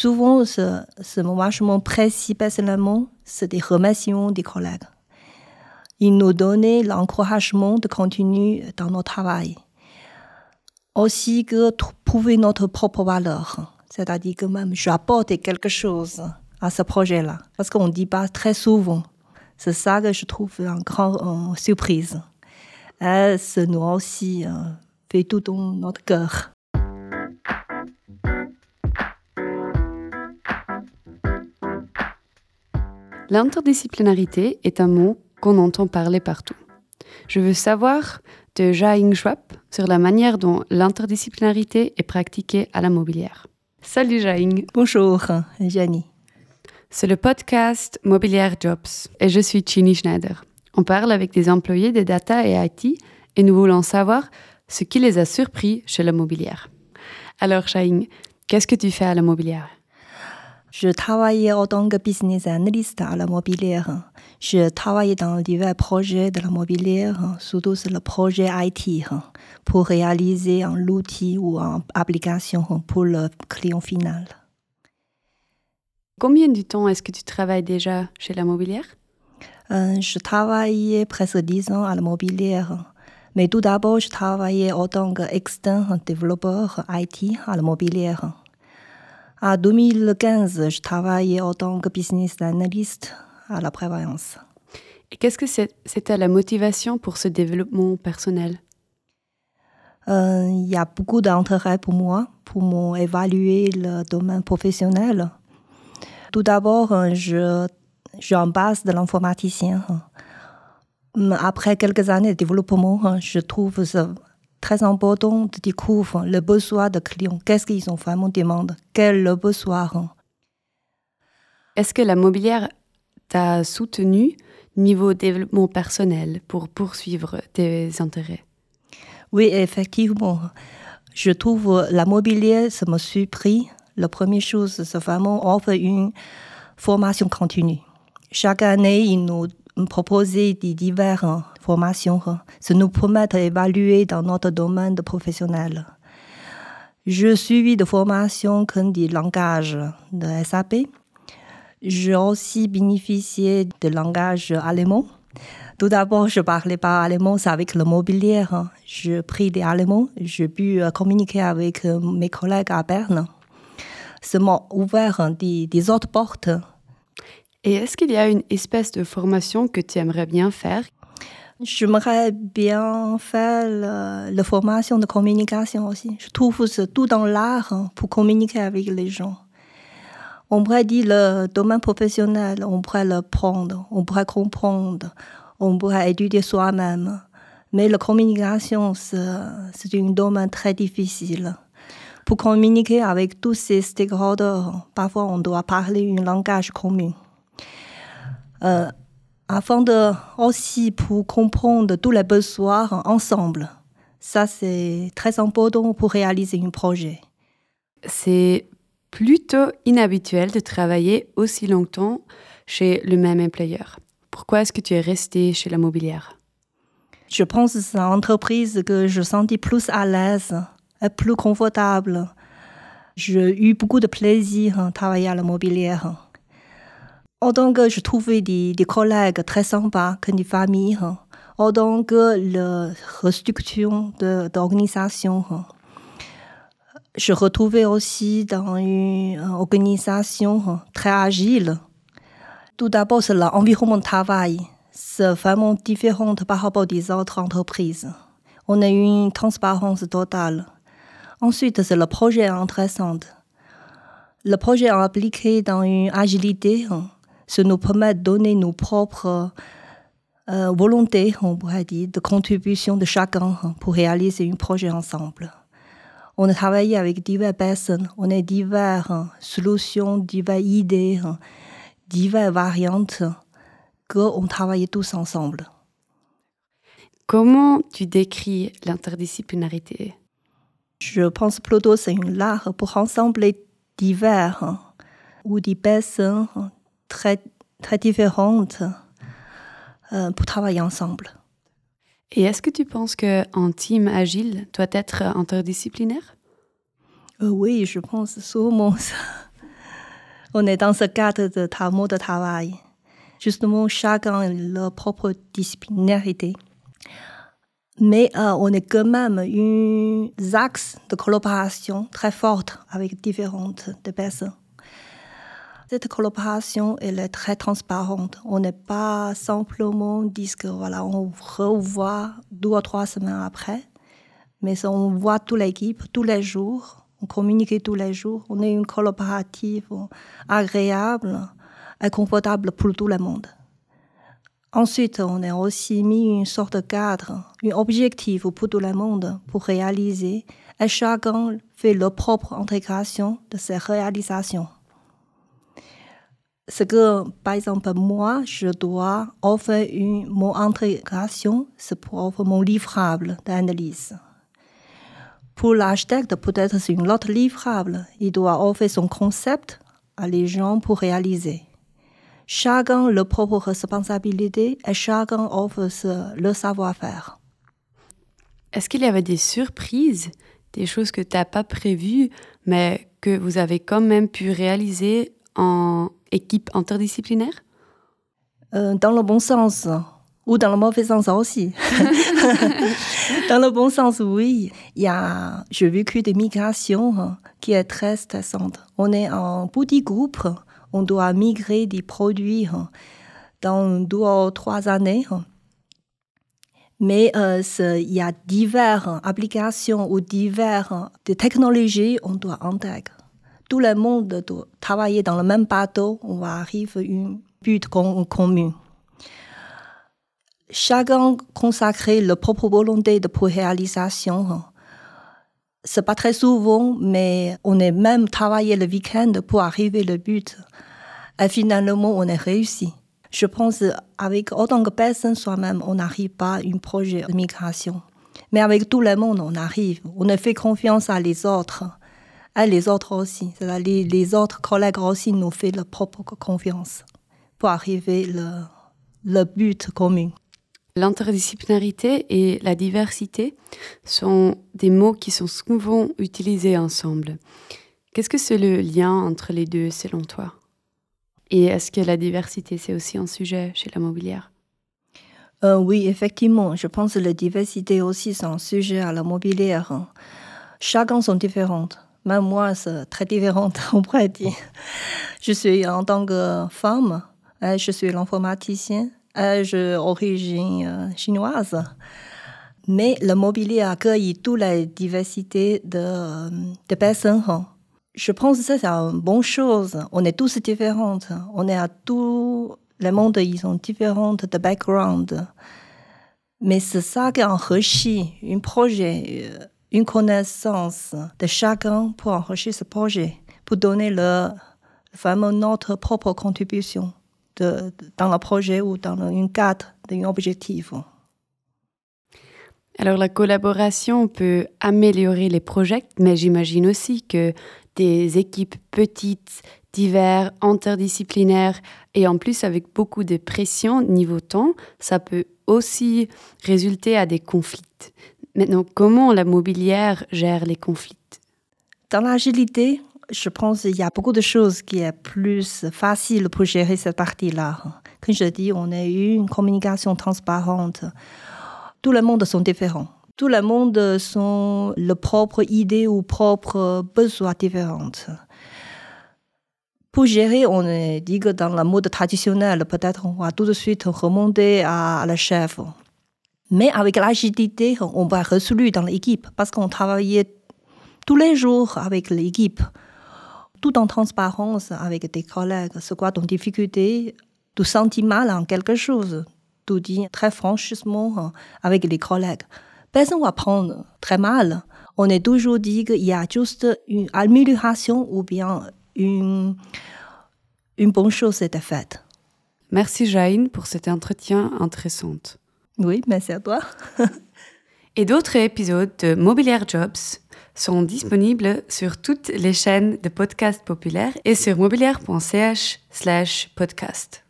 Souvent, ce, ce marchement précis, personnellement, c'est des remerciements des collègues. Ils nous donnaient l'encouragement de continuer dans notre travail. Aussi que prouver notre propre valeur. C'est-à-dire que même j'apporte quelque chose à ce projet-là. Parce qu'on ne dit pas très souvent. C'est ça que je trouve une grande surprise. Et ça nous aussi euh, fait tout dans notre cœur. L'interdisciplinarité est un mot qu'on entend parler partout. Je veux savoir de Jia Schwab sur la manière dont l'interdisciplinarité est pratiquée à la mobilière. Salut Jia Bonjour Jenny. C'est le podcast Mobilière Jobs et je suis Chini Schneider. On parle avec des employés de data et IT et nous voulons savoir ce qui les a surpris chez la mobilière. Alors Shaing, qu'est-ce que tu fais à la mobilière? Je travaille en tant que business analyst à la mobilière. Je travaille dans divers projets de la mobilière, surtout sur le projet IT, pour réaliser un outil ou une application pour le client final. Combien de temps est-ce que tu travailles déjà chez la mobilière? euh, Je travaillais presque 10 ans à la mobilière. Mais tout d'abord, je travaillais en tant qu'externe développeur IT à la mobilière. En 2015, je travaillais en tant que business analyst à la prévoyance. Et qu'est-ce que c'était la motivation pour ce développement personnel? Euh, Il y a beaucoup d'intérêt pour moi, pour m'évaluer le domaine professionnel. Tout d'abord, je, je en base de l'informaticien. Après quelques années de développement, je trouve ça très important de découvrir le besoin des clients. Qu'est-ce qu'ils ont vraiment demandé Quel est le besoin Est-ce que la mobilière t'a soutenu niveau développement personnel pour poursuivre tes intérêts? Oui, effectivement. Je trouve la mobilière, ça me surpris. La première chose, c'est vraiment offrir une formation continue. Chaque année, ils nous proposer des diverses formations. Ça nous permet d'évaluer dans notre domaine professionnel. Je suis de formation comme des langages de SAP. J'ai aussi bénéficié de langage allemand. Tout d'abord, je parlais pas allemand, c'est avec le mobilier. Je pris des allemands, j'ai pu communiquer avec mes collègues à Berne. Ça m'a ouvert des autres portes et est-ce qu'il y a une espèce de formation que tu aimerais bien faire? J'aimerais bien faire la, formation de communication aussi. Je trouve c'est tout dans l'art hein, pour communiquer avec les gens. On pourrait dire le domaine professionnel, on pourrait le prendre, on pourrait comprendre, on pourrait étudier soi-même. Mais la communication, c'est un domaine très difficile. Pour communiquer avec tous ces stakeholders, parfois on doit parler un langage commun. Euh, afin de aussi pour comprendre tous les besoins ensemble. Ça, c'est très important pour réaliser un projet. C'est plutôt inhabituel de travailler aussi longtemps chez le même employeur. Pourquoi est-ce que tu es resté chez la mobilière? Je pense que c'est une entreprise que je sentis plus à l'aise et plus confortable. J'ai eu beaucoup de plaisir à travailler à la mobilière. En tant que je trouvais des, des collègues très sympas, comme des familles, tant que la restructuration de, d'organisation, je retrouvais aussi dans une organisation très agile. Tout d'abord, c'est l'environnement de travail. C'est vraiment différent par rapport aux autres entreprises. On a une transparence totale. Ensuite, c'est le projet intéressant. Le projet appliqué dans une agilité ça nous permet de donner nos propres euh, volontés, on pourrait dire, de contribution de chacun hein, pour réaliser un projet ensemble. On a travaillé avec diverses personnes, on a diverses hein, solutions, diverses idées, hein, diverses variantes qu'on travaillait tous ensemble. Comment tu décris l'interdisciplinarité? Je pense plutôt que c'est une art pour rassembler divers ou des personnes très, très différentes euh, pour travailler ensemble. Et est-ce que tu penses qu'un team agile doit être interdisciplinaire? Euh, Oui, je pense sûrement ça. On est dans ce cadre de mode de travail. Justement, chacun a leur propre disciplinarité. Mais euh, on est quand même une axe de collaboration très forte avec différentes personnes. Cette collaboration, est très transparente. On n'est pas simplement dit que voilà, on revoit deux ou trois semaines après, mais on voit toute l'équipe tous les jours, on communique tous les jours. On est une collaborative agréable et confortable pour tout le monde. Ensuite, on a aussi mis une sorte de cadre, un objectif pour tout le monde pour réaliser et chacun fait leur propre intégration de ces réalisations ce que, par exemple, moi, je dois offrir une, mon intégration, c'est pour offrir mon livrable d'analyse. Pour l'architecte, peut-être c'est une autre livrable. Il doit offrir son concept à les gens pour réaliser. Chacun leur propre responsabilité et chacun offre le savoir-faire. Est-ce qu'il y avait des surprises, des choses que tu n'as pas prévues, mais que vous avez quand même pu réaliser en équipe interdisciplinaire? Euh, Dans le bon sens, ou dans le mauvais sens aussi. dans le bon sens, oui. Il y a, j'ai vécu des migrations hein, qui est très stressantes. On est en petit groupe, on doit migrer des produits hein, dans deux ou trois années. Hein. Mais euh, il y a diverses applications ou diverses technologies on doit intégrer tout le monde doit travailler dans le même bateau, on va arriver à un but commun. Chacun consacrer leur propre volonté de réalisation. C'est pas très souvent, mais on est même travaillé le week-end pour arriver au but. Et finalement, on est réussi. Je pense avec autant que personne soi-même, on n'arrive pas à un projet de migration. Mais avec tout le monde, on arrive. On a fait confiance à les autres et les autres aussi. Les, les, autres collègues aussi nous font leur propre confiance pour arriver le, le but commun. L'interdisciplinarité et la diversité sont des mots qui sont souvent utilisés ensemble. Qu'est-ce que c'est le lien entre les deux selon toi? Et est-ce que la diversité, c'est aussi un sujet chez la mobilière? Euh, Oui, effectivement. Je pense que la diversité aussi, c'est un sujet à la mobilière. Chacun sont différentes. Même moi, c'est très différent, on pourrait dire. Je suis en tant que femme, je suis l'informaticien, j'ai origine euh, chinoise. Mais le mobilier accueille toute la diversité de, de personnes. Je pense que c'est une bonne chose. On est tous différents. On est à tout le monde, ils sont différents de background. Mais c'est ça qui enrichit un projet euh, une connaissance de chacun pour enrichir ce projet, pour donner le, vraiment notre propre contribution dans le projet ou dans une cadre d'un objectif. Alors la collaboration peut améliorer les projets, mais j'imagine aussi que des équipes petites, diverses, interdisciplinaires et en plus avec beaucoup de pression niveau temps, ça peut aussi résulter à des conflits. Maintenant, comment la mobilière gère les conflits? Dans l'agilité, je pense qu'il y a beaucoup de choses qui est plus facile pour gérer cette partie-là. Comme je dis, on a eu une communication transparente. Tout le monde sont différents. Tout le monde sont le propre idée ou propre besoin différentes. Pour gérer, on dit que dans le mode traditionnel, peut-être on va tout de suite remonter à la chef. Mais avec l'agilité, on va résoudre dans l'équipe parce qu'on travaillait tous les jours avec l'équipe, tout en transparence avec des collègues. C'est quoi ton difficulté? Tu sens mal en quelque chose? Tu dis très franchement avec les collègues. Personne va prendre très mal. On est toujours dit qu'il y a juste une amélioration ou bien une, une bonne chose est faite. Merci Jaïne pour cet entretien intéressant. Oui, merci à toi. Et d'autres épisodes de Mobilière Jobs sont disponibles sur toutes les chaînes de podcasts populaires et sur mobilière.ch/podcast.